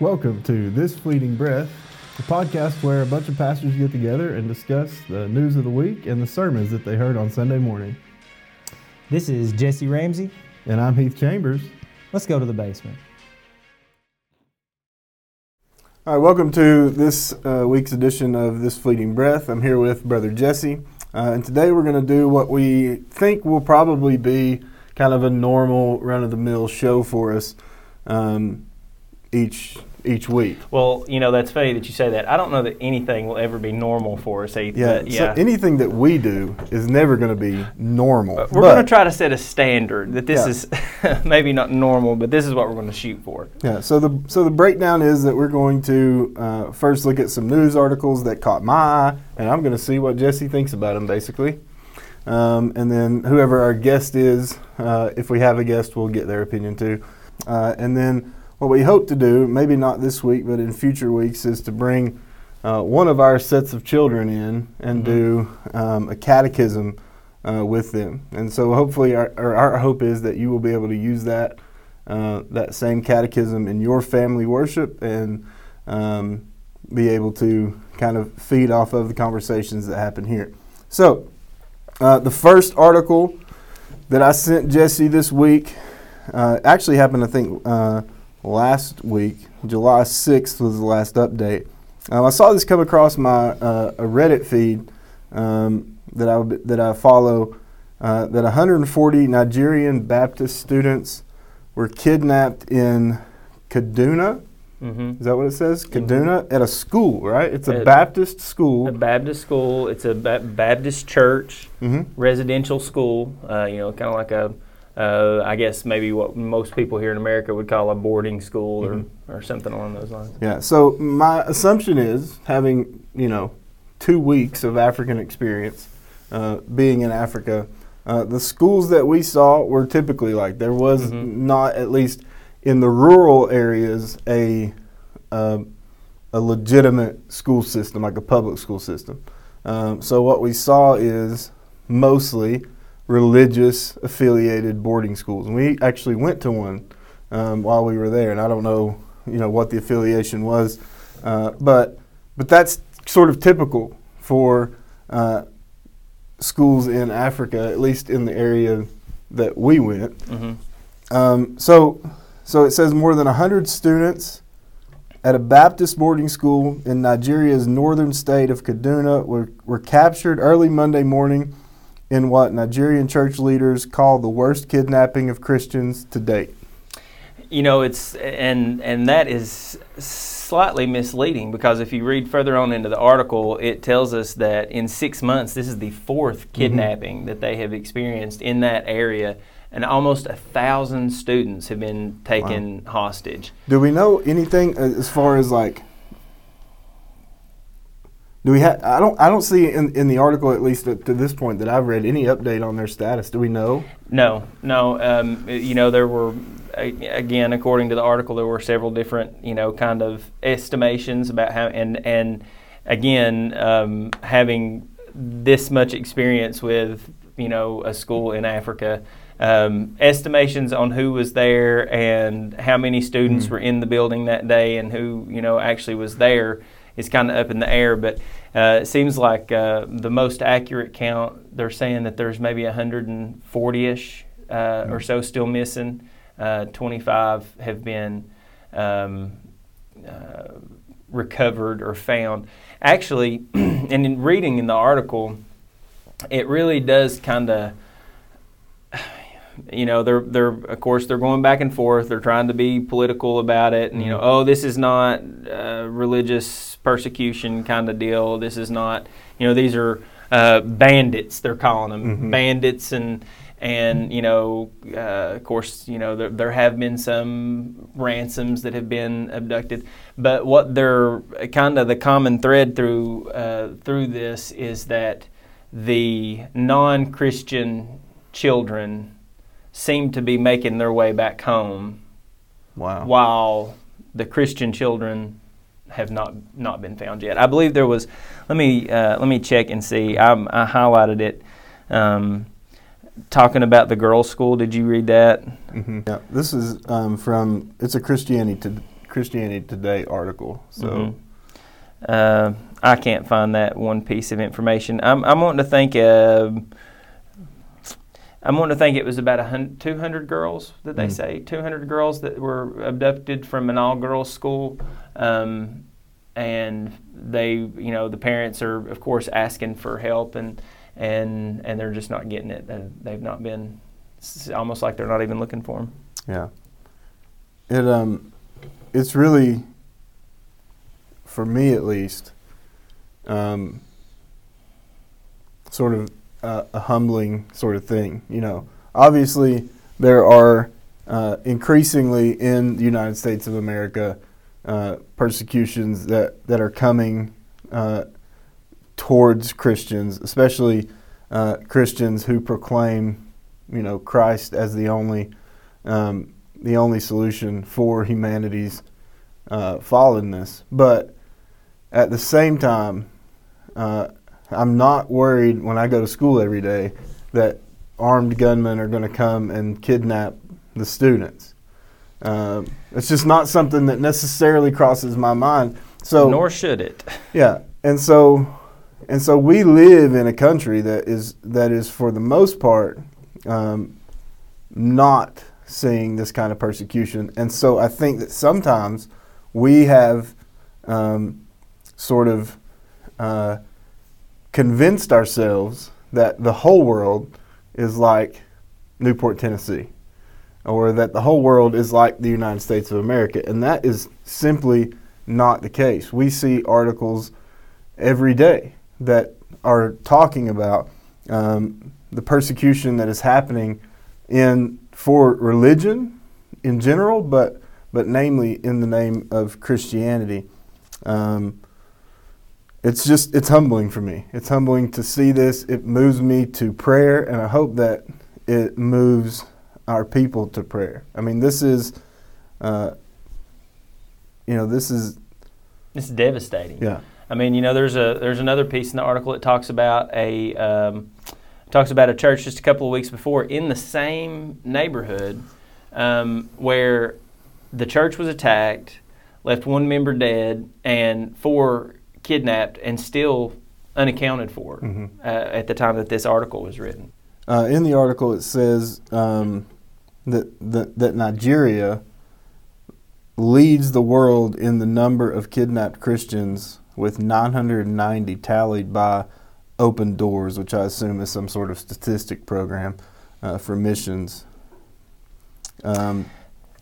Welcome to This Fleeting Breath, the podcast where a bunch of pastors get together and discuss the news of the week and the sermons that they heard on Sunday morning. This is Jesse Ramsey. And I'm Heath Chambers. Let's go to the basement. All right, welcome to this uh, week's edition of This Fleeting Breath. I'm here with Brother Jesse, uh, and today we're going to do what we think will probably be kind of a normal run of the mill show for us um, each each week. Well, you know that's funny that you say that. I don't know that anything will ever be normal for us. Heath, Yeah, but so anything that we do is never going to be normal. But we're going to try to set a standard that this Yeah. is maybe not normal, but this is what we're going to shoot for. Yeah. So the so the breakdown is that we're going to uh, first look at some news articles that caught my eye, and I'm going to see what Jesse thinks about them, basically. Um, and then whoever our guest is, uh, if we have a guest, we'll get their opinion too. Uh, and then what we hope to do, maybe not this week, but in future weeks, is to bring uh, one of our sets of children in and Mhm. do um, a catechism uh, with them. And so hopefully, our, our, our hope is that you will be able to use that uh, that same catechism in your family worship and um, be able to kind of feed off of the conversations that happen here. So, uh, the first article that I sent Jesse this week uh, actually happened, I think, uh, last week. July 6th was the last update. Um, I saw this come across my uh, a Reddit feed um, that I that I follow. Uh, that 140 Nigerian Baptist students were kidnapped in Kaduna. Mm-hmm. Is that what it says? Kaduna at a school, right? It's a Baptist school. A Baptist school. It's a ba- Baptist church, hmm residential school. Uh, you know, kind of like a, uh, I guess maybe what most people here in America would call a boarding school Mhm. or, or something along those lines. Yeah. So my assumption is, having you know, two weeks of African experience, uh, being in Africa, uh, the schools that we saw were typically like there was Mhm. not at least in the rural areas a uh, a legitimate school system like a public school system. Um, so what we saw is mostly religious affiliated boarding schools, and we actually went to one um, while we were there, and I don't know you know what the affiliation was, uh, but but that's sort of typical for uh, schools in Africa, at least in the area that we went. Mm-hmm. Um, so so it says more than hundred students at a Baptist boarding school in Nigeria's northern state of Kaduna were, were captured early Monday morning in what Nigerian church leaders call the worst kidnapping of Christians to date. You know, it's and and that is slightly misleading because if you read further on into the article, it tells us that in six months, this is the 4th kidnapping that they have experienced in that area, and almost a thousand students have been taken hostage. Do we know anything uh, as far as like? Do we have? I don't. I don't see in, in the article, at least to, to this point that I've read, any update on their status. Do we know? No, no. Um, you know, there were again, according to the article, there were several different, you know, kind of estimations about how, and and again, um, having this much experience with, you know, a school in Africa, um, estimations on who was there and how many students Mm. were in the building that day and who, you know, actually was there is kind of up in the air. But uh, it seems like uh, the most accurate count, they're saying that there's maybe 140-ish uh, or so still missing. Uh, 25 have been um, uh, recovered or found. Actually, and in reading in the article, it really does kind of you know they're they're of course they're going back and forth they're trying to be political about it and you know Mhm. oh this is not uh, religious persecution kind of deal this is not you know these are uh, bandits they're calling them Mhm. bandits and and you know uh, of course you know there, there have been some ransoms that have been abducted but what they're kind of the common thread through uh, through this is that the non-christian children seem to be making their way back home Wow. while the Christian children have not not been found yet. I believe there was. Let me uh, let me check and see. I, I highlighted it. Um, talking about the girls' school. Did you read that? hmm Yeah, this is um, from it's a Christianity to, Christianity Today article. So. Mhm. Uh, I can't find that one piece of information. I'm, I'm wanting to think. Uh, I'm wanting to think it was about a 200 girls. Did they Mm. say 200 girls that were abducted from an all-girls school, um, and they, you know, the parents are of course asking for help, and and and they're just not getting it. And they've not been. It's almost like they're not even looking for them. Yeah. It um, it's really, for me at least, um, sort of a, a humbling sort of thing. You know, obviously there are uh, increasingly in the United States of America uh, persecutions that that are coming uh, towards Christians, especially uh, Christians who proclaim, you know, Christ as the only um, the only solution for humanity's uh, fallenness. But at the same time, uh, I'm not worried when I go to school every day that armed gunmen are going to come and kidnap the students. Um, it's just not something that necessarily crosses my mind. So Nor should it. yeah, and so and so we live in a country that is that is for the most part um, not seeing this kind of persecution, and so I think that sometimes we have um, sort of uh, convinced ourselves that the whole world is like Newport, Tennessee, or that the whole world is like the United States of America, and that is simply not the case. We see articles every day that are talking about um, the persecution that is happening in for religion in general, but but namely in the name of Christianity. Um, it's just it's humbling for me. It's humbling to see this. It moves me to prayer, and I hope that it moves our people to prayer. I mean, this is, uh, you know, this is It's devastating. yeah. I mean, you know, there's a there's another piece in the article that talks about a um, talks about a church just a couple of weeks before in the same neighborhood um, where the church was attacked, left one member dead, and four kidnapped, and still unaccounted for Mhm. uh, at the time that this article was written. Uh, in the article, it says um, that, that that Nigeria leads the world in the number of kidnapped Christians, with 990 tallied by Open Doors, which I assume is some sort of statistic program uh, for missions. Um,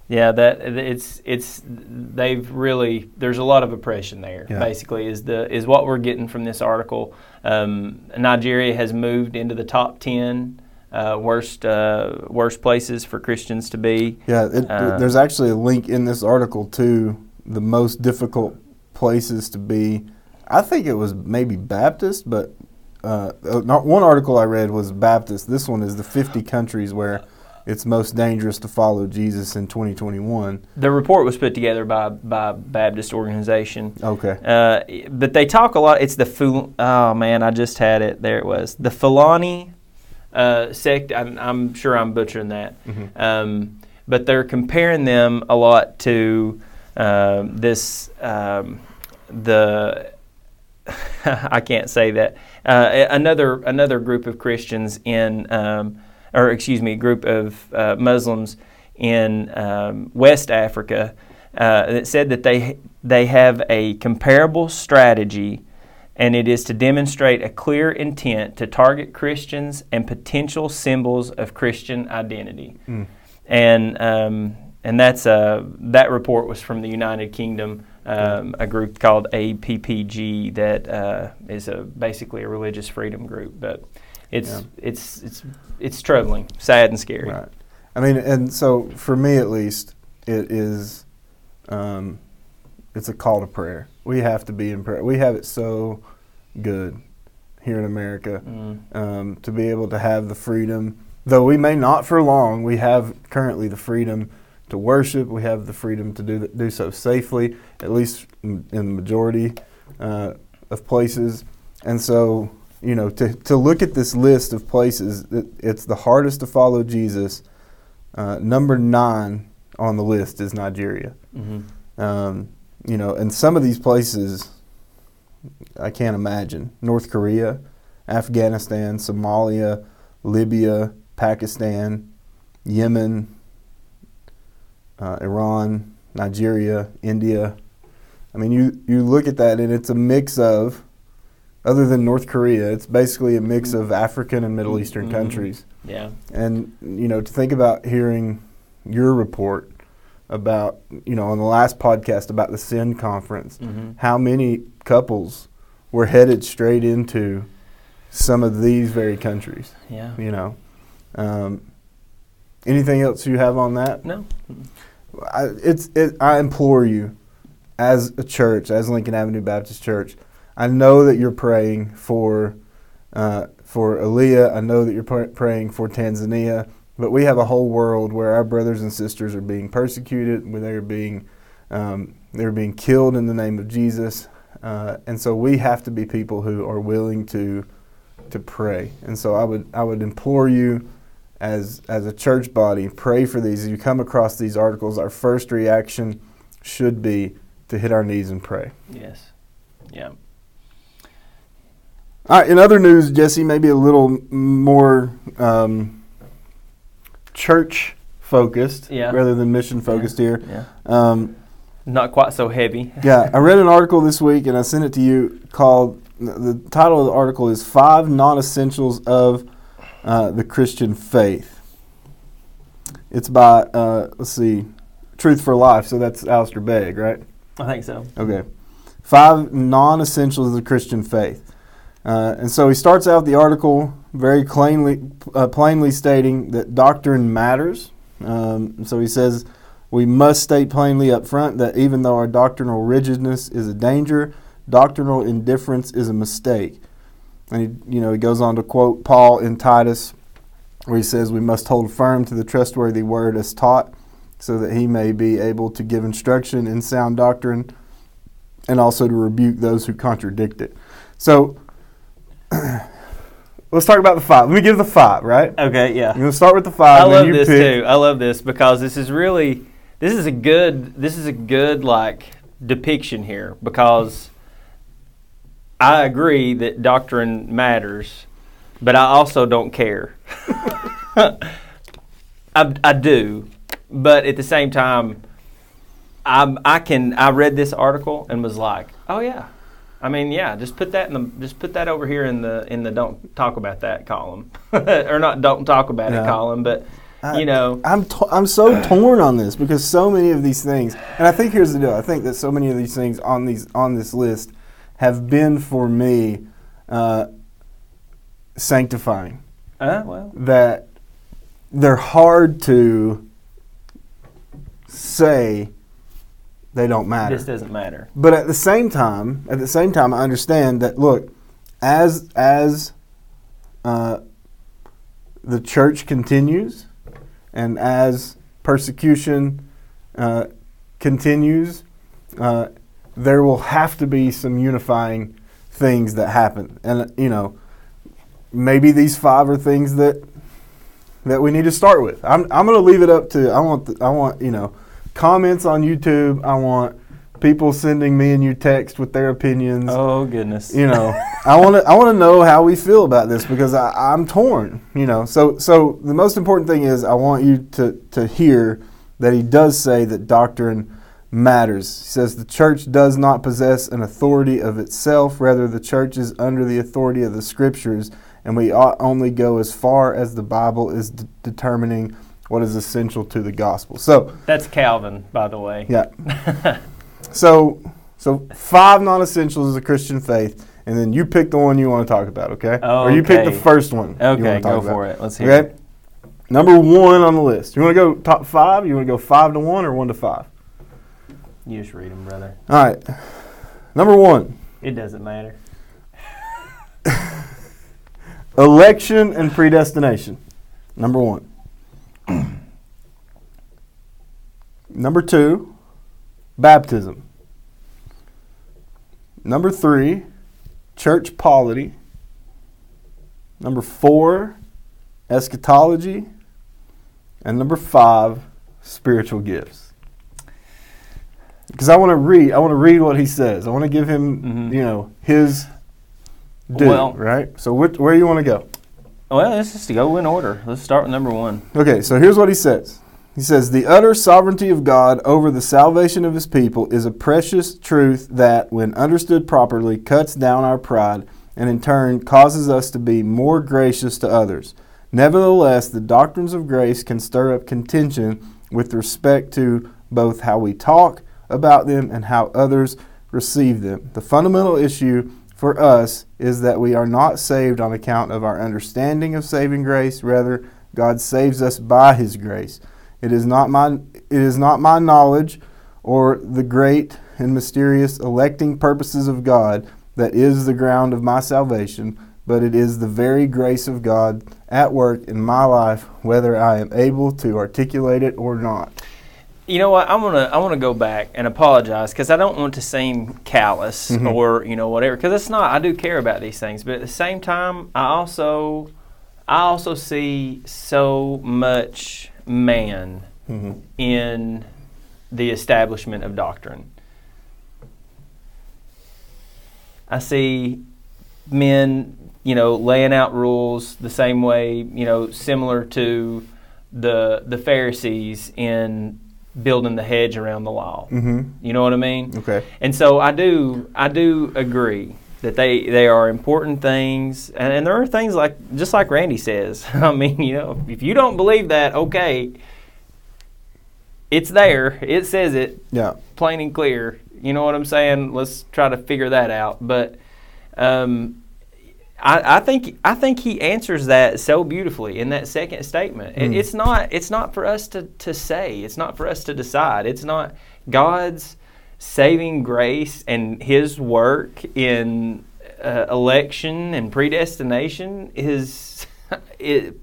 Yeah, that it's it's they've really there's a lot of oppression there. Yeah. Basically, is the is what we're getting from this article. Um, Nigeria has moved into the top ten uh, worst uh, worst places for Christians to be. Yeah, it, Uh, there's actually a link in this article to the most difficult places to be. I think it was maybe Baptist, but uh, uh, not one article I read was Baptist. This one is the 50 countries where it's most dangerous to follow Jesus in 2021. The report was put together by by Baptist organization. Okay. Uh, but they talk a lot. It's the Ful- oh man, I just had it. There it was. The Fulani uh, sect. I'm, I'm sure I'm butchering that. Mhm. Um, but they're comparing them a lot to um, this um, the I can't say that uh, another another group of Christians in um, or excuse me, a group of uh, Muslims in um, West Africa uh, that said that they they have a comparable strategy, and it is to demonstrate a clear intent to target Christians and potential symbols of Christian identity, Mm. and um, and that's uh, that report was from the United Kingdom. Um, a group called APPG that uh, is a basically a religious freedom group, but it's Yeah. it's it's it's troubling, sad, and scary. Right. I mean, and so for me at least, it is, um, it's a call to prayer. We have to be in prayer. We have it so good here in America Mm. um, to be able to have the freedom, though we may not for long. We have currently the freedom to worship. We have the freedom to do do so safely, at least in in the majority uh, of places. And so, you know, to to look at this list of places, it, it's the hardest to follow Jesus. Uh, number nine on the list is Nigeria. hmm Um, you know, and some of these places, I can't imagine. North Korea, Afghanistan, Somalia, Libya, Pakistan, Yemen, uh, Iran, Nigeria, India. I mean, you, you look at that and it's a mix of, other than North Korea, it's basically a mix of African and Middle Eastern Mhm. countries. Yeah. And, you know, to think about hearing your report about, you know, on the last podcast about the Send Conference, hmm how many couples were headed straight into some of these very countries, Yeah. you know. Um, anything else you have on that? No. I, it's it, I implore you, as a church, as Lincoln Avenue Baptist Church, I know that you're praying for uh, for Aaliyah. I know that you're pr- praying for Tanzania, but we have a whole world where our brothers and sisters are being persecuted, where they're being um, they're being killed in the name of Jesus, uh, and so we have to be people who are willing to to pray. And so I would I would implore you as as a church body, pray for these. As you come across these articles, our first reaction should be to hit our knees and pray. Yes. Yeah. All right. In other news, Jesse, maybe a little more um, church focused Yeah. rather than mission focused here. Yeah. Um, Not quite so heavy. yeah, I read an article this week and I sent it to you called the title of the article is Five Non Essentials of uh, the Christian Faith. It's by, uh, let's see, Truth for Life. So that's Alistair Begg, right? I think so. Okay. Five non essentials of the Christian faith. Uh, and so he starts out the article very plainly, uh, plainly stating that doctrine matters. Um, so he says, We must state plainly up front that even though our doctrinal rigidness is a danger, doctrinal indifference is a mistake. And he, you know, he goes on to quote Paul in Titus, where he says, We must hold firm to the trustworthy word as taught, so that he may be able to give instruction in sound doctrine and also to rebuke those who contradict it. So, let's talk about the five. Let me give the five, right? Okay. Yeah. To start with the five. I love this pick. too. I love this because this is really this is a good this is a good like depiction here because I agree that doctrine matters, but I also don't care. I, I do, but at the same time, I I can I read this article and was like, oh yeah. I mean, yeah, just put that in the just put that over here in the in the don't talk about that column, or not don't talk about it column, but I- you know, I'm to- I'm so torn on this because so many of these things, and I think here's the deal. I think that so many of these things on these on this list have been for me uh, sanctifying. uh, well, That they're hard to say they don't matter. this doesn't matter. But at the same time, at the same time, I understand that. Look, as as uh, the church continues, and as persecution uh, continues, uh, there will have to be some unifying things that happen, and you know, maybe these five are things that that we need to start with. I'm I'm going to leave it up to I want the, I want you know comments on YouTube. I want people sending me and you text with their opinions. Oh goodness. You know, I want to I want to know how we feel about this because I, I'm torn. You know, so so the most important thing is I want you to to hear that he does say that doctrine matters. He says the church does not possess an authority of itself; rather, the church is under the authority of the scriptures, and we ought only go as far as the Bible is d- determining what is essential to the gospel. So, That's Calvin, by the way. yeah. So, so five non-essentials of the Christian faith, and then you pick the one you want to talk about, okay? okay. Or you pick the first one. you Okay, go about. for it. Let's hear Okay. it. Number one on the list. You want to go top five? You want to go five to one or one to five? You just read them, brother. All right. Number one: It doesn't matter. election and predestination. Number one. Number two: baptism. Number three: church polity. Number four: eschatology. And number five: spiritual gifts. because I want to read. I want to read what he says. I want to give him, Mhm. you know, his due. Well- right. So which, where do you want to go? Well, let's just go in order. Let's start with number one. Okay. So here's what he says. He says the utter sovereignty of God over the salvation of His people is a precious truth that, when understood properly, cuts down our pride and in turn causes us to be more gracious to others. Nevertheless, the doctrines of grace can stir up contention with respect to both how we talk about them and how others receive them. The fundamental issue for us is that we are not saved on account of our understanding of saving grace, rather God saves us by his grace. It is not my it is not my knowledge or the great and mysterious electing purposes of God that is the ground of my salvation, but it is the very grace of God at work in my life, whether I am able to articulate it or not. You know what? I'm gonna I want to go back and apologize because I don't want to seem callous Mhm. or you know whatever because it's not. I do care about these things, but at the same time, I also I also see so much man Mm-hmm. in the establishment of doctrine. I see men, you know, laying out rules the same way, you know, similar to the the Pharisees in building the hedge around the law. Mm-hmm. You know what I mean? Okay. And so I do I do agree that they they are important things and, and there are things like just like Randy says. I mean, you know, if you don't believe that, okay, it's there. It says it Yeah. plain and clear. You know what I'm saying? Let's try to figure that out. But um, I, I think I think he answers that so beautifully in that second statement. It, Mm. it's not it's not for us to, to say. It's not for us to decide. It's not God's saving grace and His work in uh, election and predestination is it.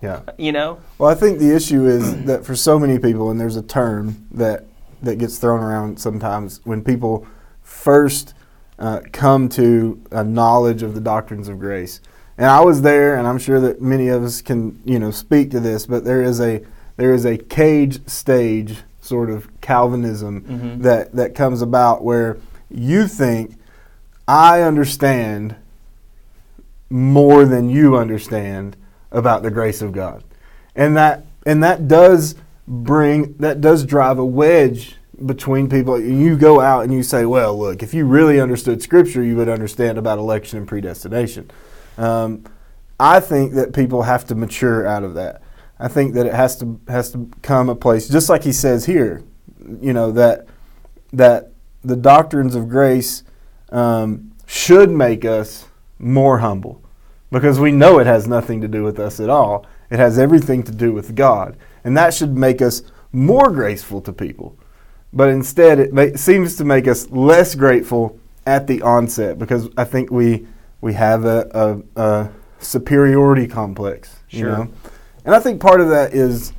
Yeah. You know. Well, I think the issue is that for so many people, and there's a term that that gets thrown around sometimes when people first uh, come to a knowledge of the doctrines of grace. And I was there, and I'm sure that many of us can, you know, speak to this. But there is a there is a cage stage sort of Calvinism Mhm. that that comes about where you think I understand more than you understand about the grace of God. And that and that does bring that does drive a wedge between people. You go out and you say, "Well, look, if you really understood Scripture, you would understand about election and predestination." Um, I think that people have to mature out of that. I think that it has to has to come a place, just like he says here, you know that that the doctrines of grace um, should make us more humble because we know it has nothing to do with us at all. It has everything to do with God. And that should make us more graceful to people. But instead, it ma- seems to make us less grateful at the onset because I think we, we have a, a, a superiority complex. You know? And I think part of that is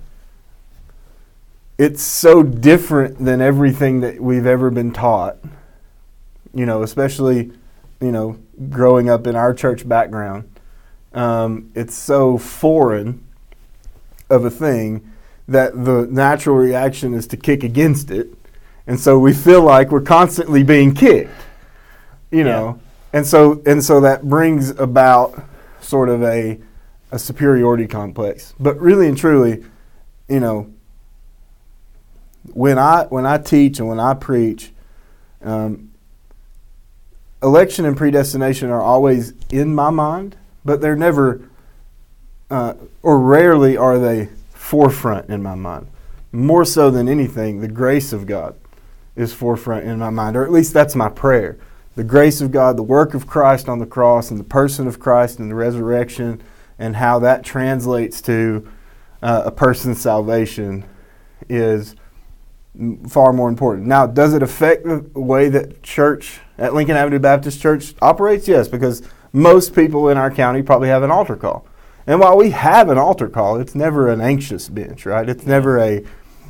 it's so different than everything that we've ever been taught. You know, especially, you know, growing up in our church background. Um, it's so foreign of a thing that the natural reaction is to kick against it. And so we feel like we're constantly being kicked. You know. And so and so that brings about sort of a a superiority complex. But really and truly, you know, when I when I teach and when I preach, um, election and predestination are always in my mind, but they're never, uh, or rarely are they forefront in my mind. More so than anything, the grace of God is forefront in my mind, or at least that's my prayer. The grace of God, the work of Christ on the cross, and the person of Christ and the resurrection, and how that translates to uh, a person's salvation is far more important. Now, does it affect the way that church at Lincoln Avenue Baptist Church operates? Yes, because most people in our county probably have an altar call. And while we have an altar call, it's never an anxious bench, right? It's never a,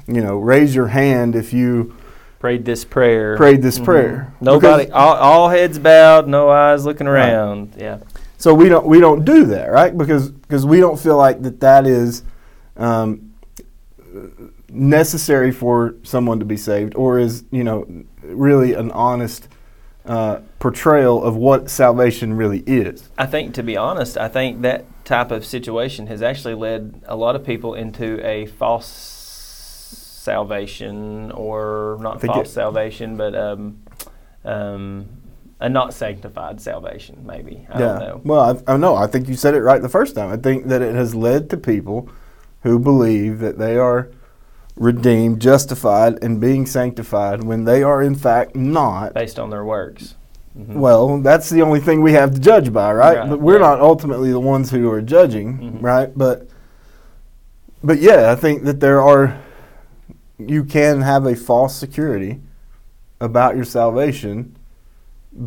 you know, raise your hand if you Prayed this prayer. prayed this Mhm. prayer. Nobody, all, all heads bowed, no eyes looking Right. around. Yeah. So we don't we don't do that, right? Because because we don't feel like that that is um, necessary for someone to be saved, or is you know really an honest uh, portrayal of what salvation really is. I think, to be honest, I think that type of situation has actually led a lot of people into a false salvation, or not false salvation, but um, um, a not sanctified salvation, maybe. I yeah. don't know. Well, I, I know. I think you said it right the first time. I think that it has led to people who believe that they are redeemed, justified, and being sanctified when they are in fact not. Based on their works. Mm-hmm. Well, that's the only thing we have to judge by, right? right but we're yeah. not ultimately the ones who are judging, mm-hmm. right? But but yeah, I think that there are you can have a false security about your salvation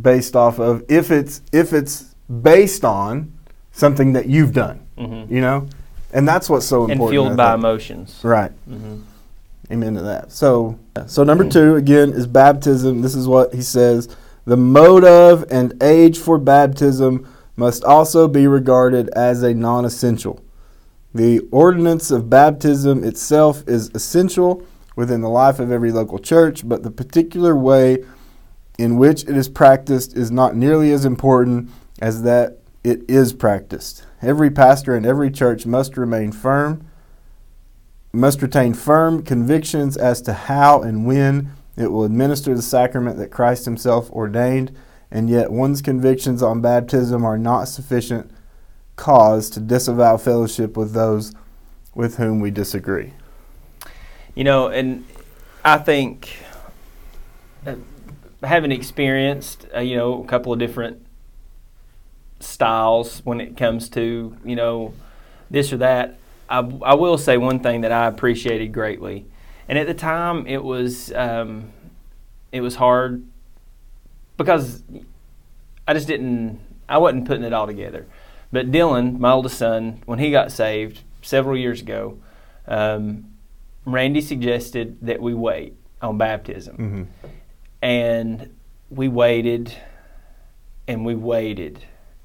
based off of if it's if it's based on something that you've done, mm-hmm. you know, and that's what's so important. And fueled by emotions, right? Mm-hmm. Amen to that. So, so number two again is baptism. This is what he says: the mode of and age for baptism must also be regarded as a non-essential. The ordinance of baptism itself is essential within the life of every local church, but the particular way in which it is practiced is not nearly as important as that it is practiced. Every pastor and every church must remain firm, must retain firm convictions as to how and when it will administer the sacrament that Christ Himself ordained, and yet one's convictions on baptism are not sufficient cause to disavow fellowship with those with whom we disagree. You know, and I think uh, having experienced, uh, you know, a couple of different styles when it comes to, you know, this or that, I, I will say one thing that I appreciated greatly. And at the time, it was um, it was hard because I just didn't I wasn't putting it all together. But Dylan, my oldest son, when he got saved several years ago, um, Randy suggested that we wait on baptism. Mm-hmm. And we waited and we waited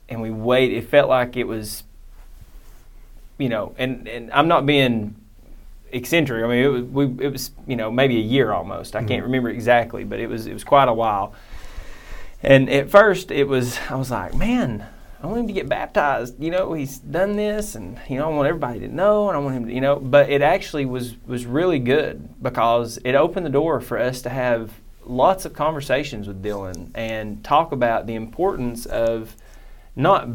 and we waited. It felt like it was, you know, and, and I'm not being eccentric. I mean, it was, we, it was, you know, maybe a year almost. I Mm-hmm. can't remember exactly, but it was, it was quite a while. And at first, it was, I was like, man, I want him to get baptized. You know, he's done this, and you know, I want everybody to know, and I want him to, you know. But it actually was was really good because it opened the door for us to have lots of conversations with Dylan and talk about the importance of not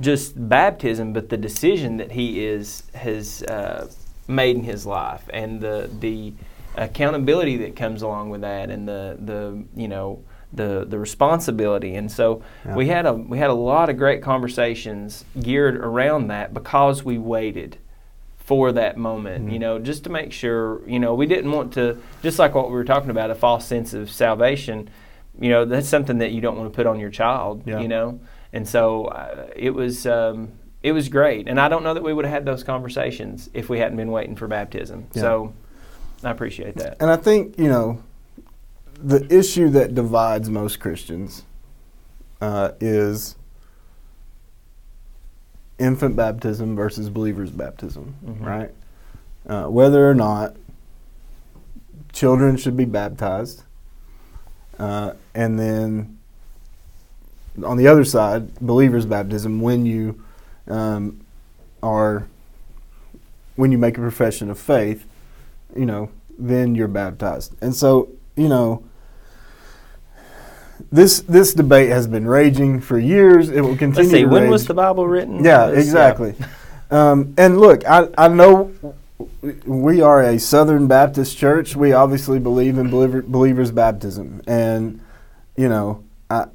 just baptism, but the decision that he is has uh, made in his life, and the the accountability that comes along with that, and the the you know the the responsibility. And so Yeah. we had a we had a lot of great conversations geared around that because we waited for that moment, Mhm. you know, just to make sure, you know, we didn't want to just like what we were talking about, a false sense of salvation. You know, that's something that you don't want to put on your child, Yeah. you know. And so uh, it was um, it was great, and I don't know that we would have had those conversations if we hadn't been waiting for baptism. Yeah. So I appreciate that. And I think, you know, the issue that divides most Christians uh, is infant baptism versus believers' baptism, Mhm. right? Uh, whether or not children should be baptized. Uh, and then on the other side, believers' baptism, when you um, are, when you make a profession of faith, you know, then you're baptized. And so, you know, this this debate has been raging for years. It will continue. Let's see, to when rage. was the Bible written? Yeah, Let's- exactly. Um, and look, I, I know we are a Southern Baptist church. We obviously believe in believer, believers' baptism, and you know, I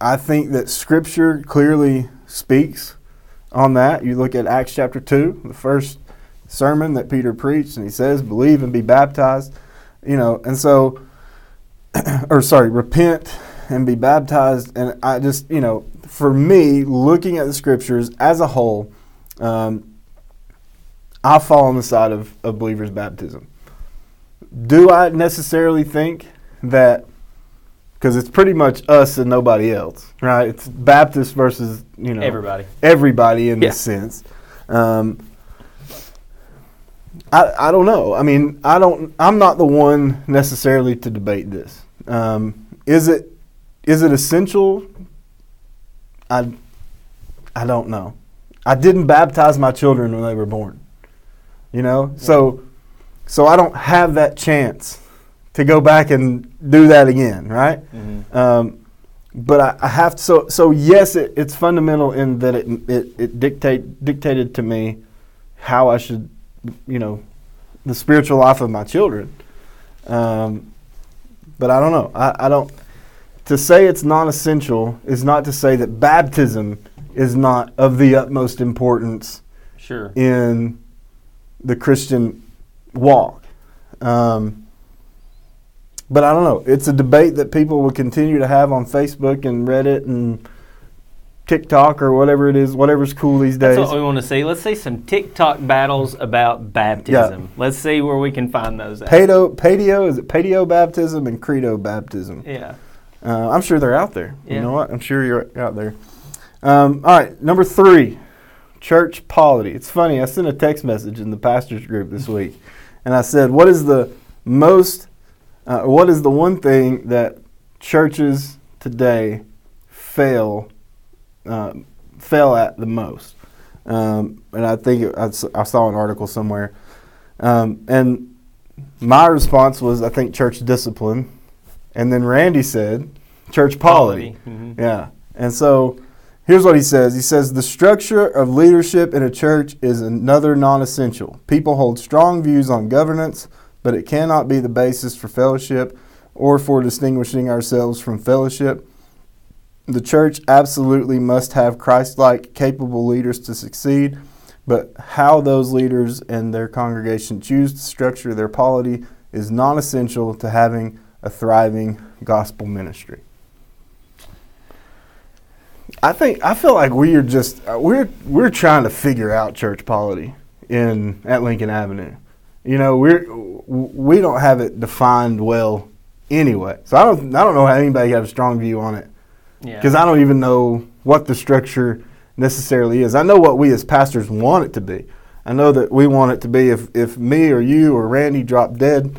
I think that Scripture clearly speaks on that. You look at Acts chapter two, the first sermon that Peter preached, and he says, "Believe and be baptized." You know, and so, or sorry, repent and be baptized. And I just, you know, for me, looking at the Scriptures as a whole. Um, I fall on the side of, of believers' baptism. Do I necessarily think that, because it's pretty much us and nobody else, right? It's Baptist versus, you know, Everybody. everybody in Yeah. this sense. Um, I, I don't know. I mean, I don't. I'm not the one necessarily to debate this. Um, is it is it essential? I I don't know. I didn't baptize my children when they were born. You know, so so I don't have that chance to go back and do that again, right? Mm-hmm. Um, but I, I have to. So so yes, it, it's fundamental in that it it, it dictate dictated to me how I should, you know, the spiritual life of my children. Um, but I don't know. I, I don't. To say it's non essential is not to say that baptism is not of the utmost importance Sure. in the Christian walk. Um, but I don't know. It's a debate that people will continue to have on Facebook and Reddit and TikTok or whatever it is, whatever's cool these days. That's what we want to see. Let's see some TikTok battles about baptism. Yeah. Let's see where we can find those at. Paedo, paedio, is it paedio baptism and credo baptism? yeah. Uh, I'm sure they're out there. You know what? I'm sure you're out there. Um, all right, number three, church polity. It's funny. I sent a text message in the pastors group this week, and I said, "What is the most? Uh, what is the one thing that churches today fail uh, fail at the most?" Um, and I think it, I saw an article somewhere, um, and my response was, "I think church discipline." And then Randy said, church polity. Mhm. Yeah. And so here's what he says He says, The structure of leadership in a church is another non essential. People hold strong views on governance, but it cannot be the basis for fellowship or for distinguishing ourselves from fellowship. The church absolutely must have Christ like, capable leaders to succeed, but how those leaders and their congregation choose to structure their polity is non essential to having a thriving gospel ministry. I think I feel like we are just uh, we're we're trying to figure out church polity in at Lincoln Avenue. You know, we're we don't have it defined well anyway. So I don't I don't know how anybody has a strong view on it Yeah. because I don't even know what the structure necessarily is. I know what we as pastors want it to be. I know that we want it to be if, if me or you or Randy drop dead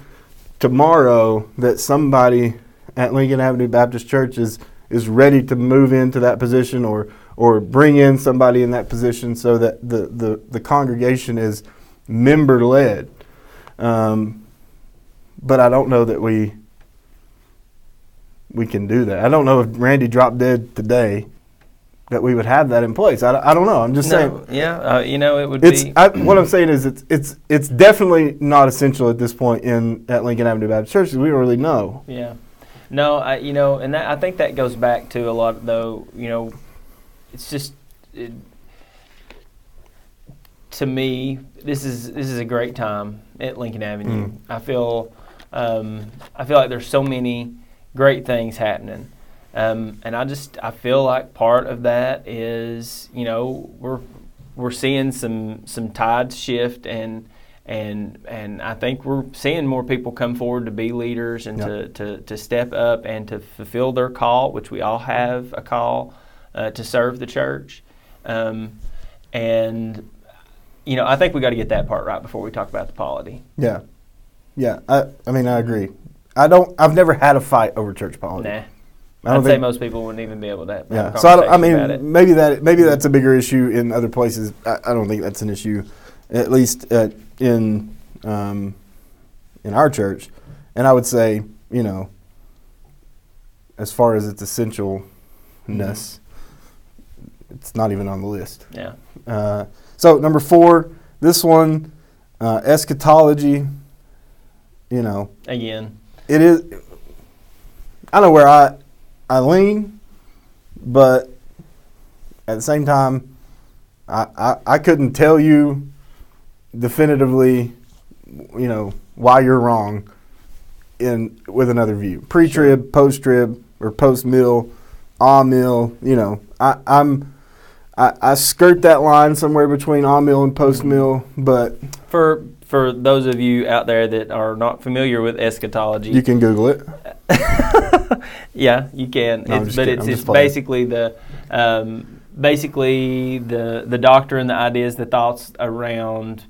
tomorrow, that somebody at Lincoln Avenue Baptist Church is, is ready to move into that position or or bring in somebody in that position so that the, the, the congregation is member led. Um, but I don't know that we we can do that. I don't know if Randy dropped dead today that we would have that in place. I, I don't know. I'm just saying. yeah, uh, you know, it would It's be. I, what I'm saying is it's it's it's definitely not essential at this point in at Lincoln Avenue Baptist Church we don't really know. Yeah. No, I, you know, and that, I think that goes back to a lot, though, you know, it's just, it, to me, this is this is a great time at Lincoln Avenue. Mm. I feel, um, I feel like there's so many great things happening, um, and I just I feel like part of that is, you know, we're we're seeing some some tides shift and and and I think we're seeing more people come forward to be leaders and Yeah. to, to, to step up and to fulfill their call, which we all have a call uh, to serve the church. Um, and you know, I think we got to get that part right before we talk about the polity. Yeah, yeah. I I mean I agree. I don't. I've never had a fight over church politics. Nah, I don't I'd say most people wouldn't even be able to Yeah. So I, don't, I conversation about it. mean, maybe that maybe that's a bigger issue in other places. I, I don't think that's an issue, at least uh, in um, in our church. And I would say, you know, as far as its essentialness, Mm-hmm. it's not even on the list. Yeah. Uh, so number four, this one, uh, eschatology. You know, Again. it is. I know where I I lean, but at the same time, I, I, I couldn't tell you definitively, you know, why you're wrong in with another view. Pre-trib, post-trib, or post-mill, ah-mill. You know, I, I'm I, I skirt that line somewhere between ah-mill and post-mill, but For for those of you out there that are not familiar with eschatology, you can Google it. Uh, yeah, you can. No, It's- but kidding. it's, it's basically the um, basically the the doctrine, the ideas, the thoughts around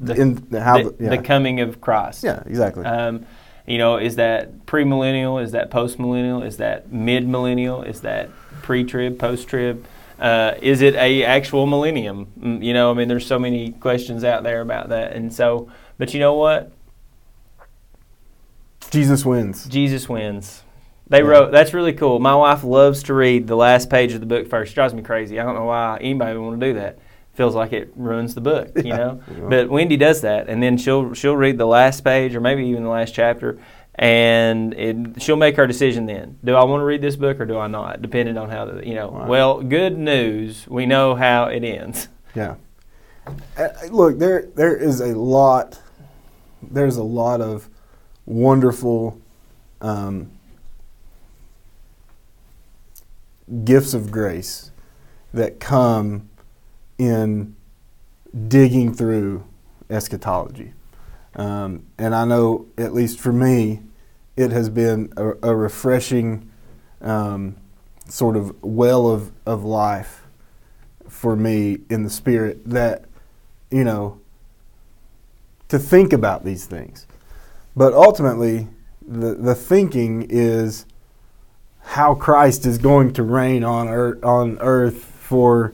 the, in how the, the, yeah. the coming of Christ. yeah, exactly. Um, you know, is that premillennial? Is that postmillennial? Is that mid-millennial? Is that pre-trib, post-trib? Uh, is it a actual millennium? Mm, You know, I mean, there's so many questions out there about that, and so, but you know what? Jesus wins. Jesus wins. They Yeah. wrote. That's really cool. My wife loves to read the last page of the book first. Drives me crazy. I don't know why anybody would want to do that. Feels like it ruins the book, you know. Yeah. But Wendy does that, and then she'll she'll read the last page or maybe even the last chapter, and it, she'll make her decision. Then, do I want to read this book or do I not? Depending on how the you know. Wow. Well, good news. We know how it ends. Yeah. Uh, look, there there is a lot. There's a lot of wonderful um, gifts of grace that come in digging through eschatology. Um, and I know, at least for me, it has been a, a refreshing um, sort of well of, of life for me in the spirit that, you know, to think about these things. But ultimately, the, the thinking is how Christ is going to reign on earth, on earth for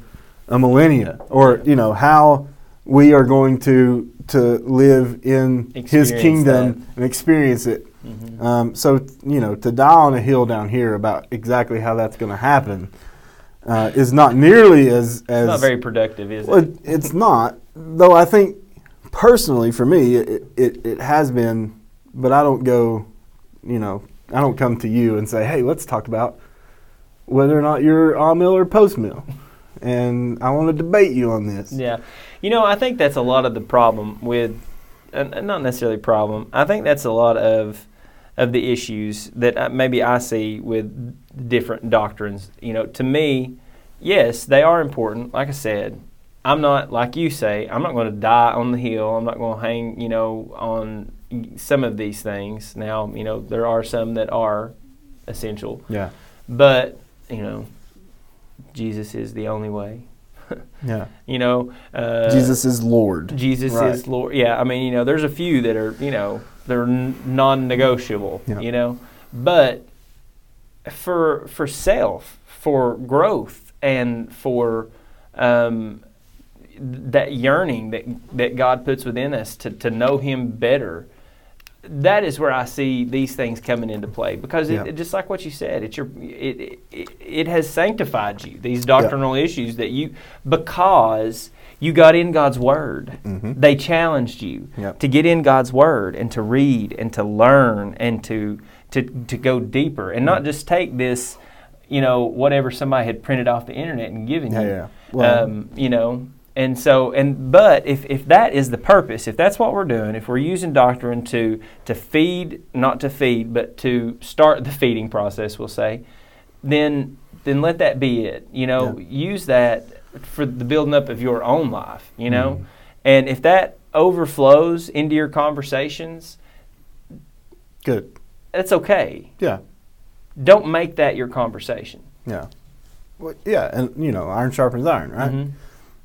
a millennia, or you know how we are going to to live in His Experience kingdom and experience it. Mhm. Um, so you know, to die on a hill down here about exactly how that's going to happen uh, is not nearly as as It's not very productive, is well, it? it- it's not. Though I think personally, for me, it, it it has been. But I don't go, you know, I don't come to you and say, hey, let's talk about whether or not you're on mill or post mill, and I want to debate you on this. Yeah, you know, I think that's a lot of the problem with, and not necessarily problem. I think that's a lot of of the issues that uh, maybe I see with different doctrines. You know, to me, yes, they are important. Like I said, I'm not like you say. I'm not going to die on the hill. I'm not going to hang. You know, on some of these things. Now, you know, there are some that are essential, Yeah. but you know, Jesus is the only way. Yeah. You know, uh, Jesus is Lord. Jesus Right. is Lord. Yeah, I mean, you know, there's a few that are, you know, they're n- non-negotiable. Yeah. You know, but for for self, for growth, and for um, that yearning that that God puts within us to to know Him better. That is where I see these things coming into play because it, Yeah. it- just like what you said, it's your it, it it has sanctified you. These doctrinal issues that you because you got in God's Word. Mhm. They challenged you Yep. to get in God's Word and to read and to learn and to to to go deeper and Mm-hmm. not just take this, you know, whatever somebody had printed off the internet and given Yeah, you. yeah. Well- um, you know, and so and but if if that is the purpose, if that's what we're doing, if we're using doctrine to to feed, not to feed, but to start the feeding process, we'll say, then then let that be it. You know, Yeah. use that for the building up of your own life. You know, Mhm. and if that overflows into your conversations, Good. that's okay. Yeah. Don't make that your conversation. Yeah. Well, yeah, and you know, iron sharpens iron, right? Mhm.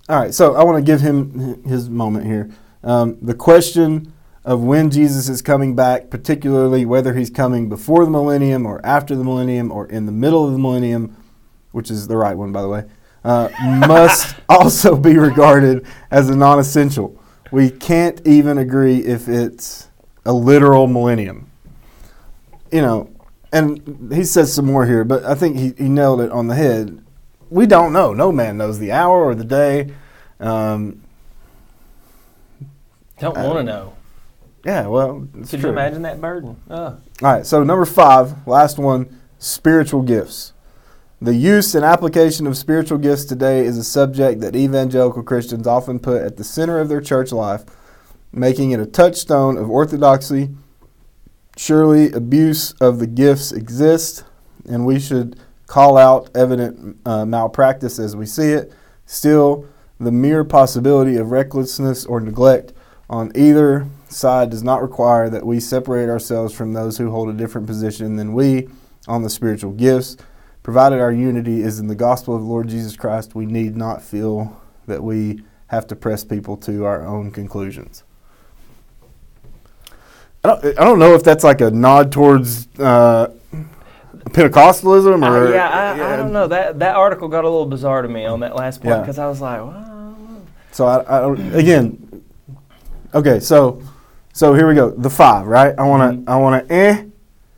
All right, so I want to give him his moment here. Um, the question of when Jesus is coming back, particularly whether he's coming before the millennium or after the millennium or in the middle of the millennium, which is the right one, by the way, uh, must also be regarded as a non essential. We can't even agree if it's a literal millennium. You know, and he says some more here, but I think he, he nailed it on the head we don't know. No man knows the hour or the day. Um, Don't Uh, want to know. yeah, well, Could true. you imagine that burden? All right, so number five, last one, spiritual gifts. The use and application of spiritual gifts today is a subject that evangelical Christians often put at the center of their church life, making it a touchstone of orthodoxy. Surely, abuse of the gifts exists, and we should call out evident uh, malpractice as we see it. Still, the mere possibility of recklessness or neglect on either side does not require that we separate ourselves from those who hold a different position than we on the spiritual gifts. Provided our unity is in the gospel of the Lord Jesus Christ, we need not feel that we have to press people to our own conclusions. I don't, I don't know if that's like a nod towards uh, Pentecostalism or yeah, I, I don't know. That that article got a little bizarre to me on that last point Yeah. because I was like, well, So I, I again, okay. So so here we go. The five, right? I want to Mhm. I want to eh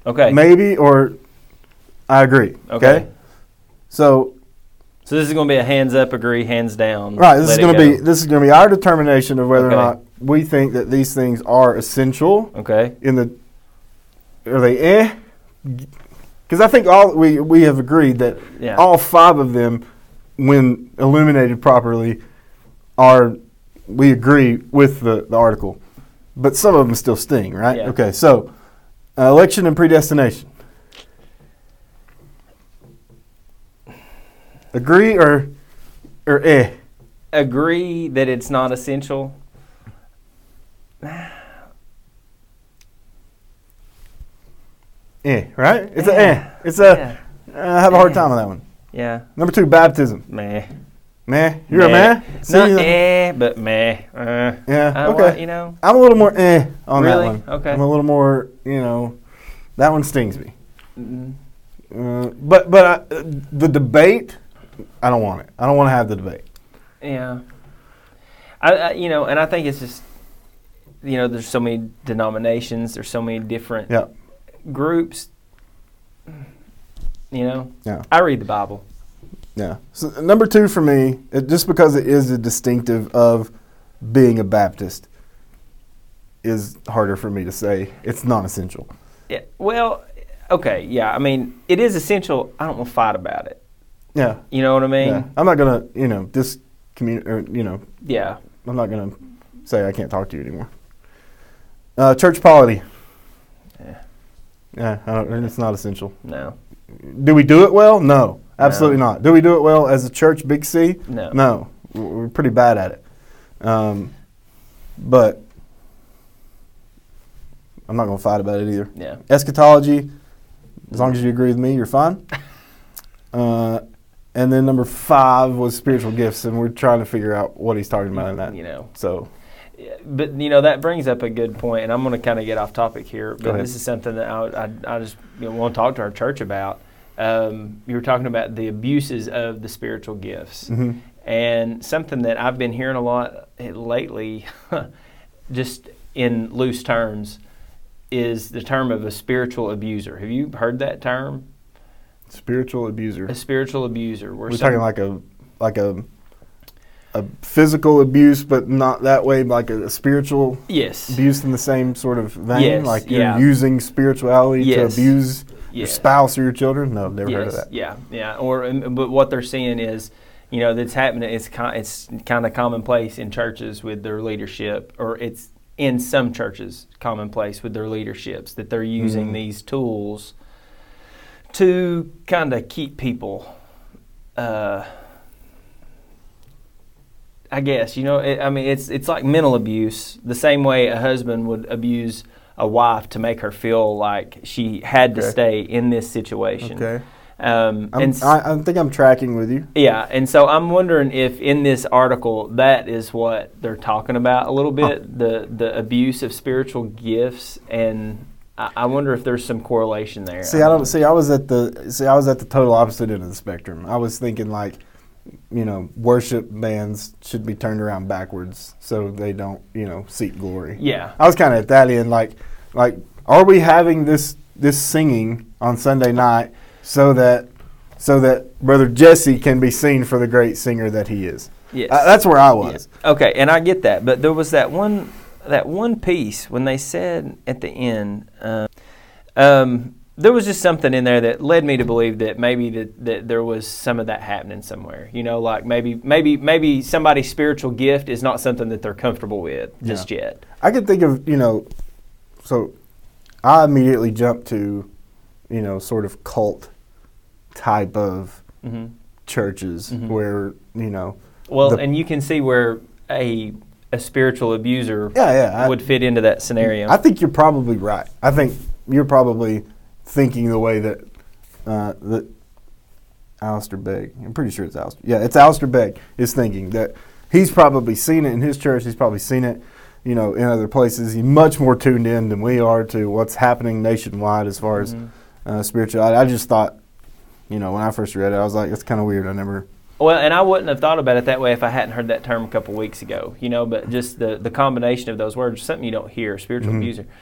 okay, maybe or I agree. Okay. Okay. So so this is going to be a hands up, agree, hands down. right, this is going to be this is going to be our determination of whether Okay. or not we think that these things are essential okay. in the are they eh? Because I think all we we have agreed that Yeah. all five of them, when illuminated properly, are we agree with the, the article, but some of them still sting, right? Yeah. Okay, so uh, election and predestination. Agree or or eh? Agree that it's not essential. Eh, right? It's a eh. It's a. I have a hard Eh. time with that one. Yeah. Number two, baptism. Meh. Meh. You're a meh. See, Not uh, eh, but meh. Uh, Yeah. Okay. want- you know. I'm a little more eh on Really? that one. Okay. I'm a little more, you know, that one stings me. mm, Uh, but but I, uh, the debate, I don't want it. I don't want to have the debate. Yeah. I, I, you know, and I think it's just, you know, there's so many denominations, there's so many different Yeah. Groups. You know, Yeah. I read the Bible. Yeah. So number two for me, it, just because it is a distinctive of being a Baptist, is harder for me to say. It's non-essential. Yeah, well, okay, yeah. I mean, it is essential. I don't want to fight about it. Yeah. You know what I mean? yeah. I'm not gonna, you know, dis commun- or you know, Yeah. I'm not gonna say I can't talk to you anymore. Uh, church polity. Yeah. Yeah, I don't, it's not essential. No. Do we do it well? No, absolutely not. Do we do it well as a church, Big C? No. No, we're pretty bad at it. Um, but I'm not going to fight about it either. Yeah. Eschatology, as long as you agree with me, you're fine. Uh, and then number five was spiritual gifts, and we're trying to figure out what he's talking about in that. You know. So, But you know that brings up a good point, and I'm going to kind of get off topic here. But this is something that I, I, I just you know, want to talk to our church about. Um, you were talking about the abuses of the spiritual gifts, mhm. and something that I've been hearing a lot lately, just in loose terms, is the term of a spiritual abuser. Have you heard that term? spiritual abuser. A spiritual abuser. We're some- talking like a like a a physical abuse, but not that way. Like a, a spiritual yes, abuse in the same sort of vein. Yes, like you're yeah. using spirituality Yes. to abuse your spouse or your children. No, never heard of that. Yeah, yeah. Or um, but what they're seeing is, you know, that's happening. It's kind it's kind of commonplace in churches with their leadership, or it's in some churches commonplace with their leaderships that they're using Mhm. these tools to kind of keep people. Uh, I guess you know. It, I mean, it's it's like mental abuse. The same way a husband would abuse a wife to make her feel like she had to stay in this situation. Okay, Um, I'm, and I, I think I'm tracking with you. yeah, and so I'm wondering if in this article that is what they're talking about a little bit the the abuse of spiritual gifts, and I, I wonder if there's some correlation there. See, I don't see. I was at the see. I was at the total opposite end of the spectrum. I was thinking like, you know, worship bands should be turned around backwards so they don't, you know, seek glory. Yeah, I was kind of at that end, like, like, are we having this this singing on Sunday night so that so that Brother Jesse can be seen for the great singer that he is? yes. Uh, that's where I was. Yeah. Okay, and I get that, but there was that one that one piece when they said at the end, um, um, there was just something in there that led me to believe that maybe that, that there was some of that happening somewhere. You know, like maybe maybe maybe somebody's spiritual gift is not something that they're comfortable with just yet. I could think of you know, so I immediately jumped to, you know, sort of cult type of hmm churches Mhm. where you know, Well, and you can see where a a spiritual abuser yeah, yeah, I, would fit into that scenario. I think you're probably right. I think you're probably thinking the way that uh, that Alistair Begg. I'm pretty sure it's Alistair. Yeah, it's Alistair Begg is thinking that he's probably seen it in his church. He's probably seen it, you know, in other places. He's much more tuned in than we are to what's happening nationwide as far as Mhm. uh, spirituality. I just thought, you know, when I first read it, I was like, it's kind of weird. I never. Well, and I wouldn't have thought about it that way if I hadn't heard that term a couple weeks ago. You know, but just the the combination of those words, something you don't hear, spiritual Mhm. music.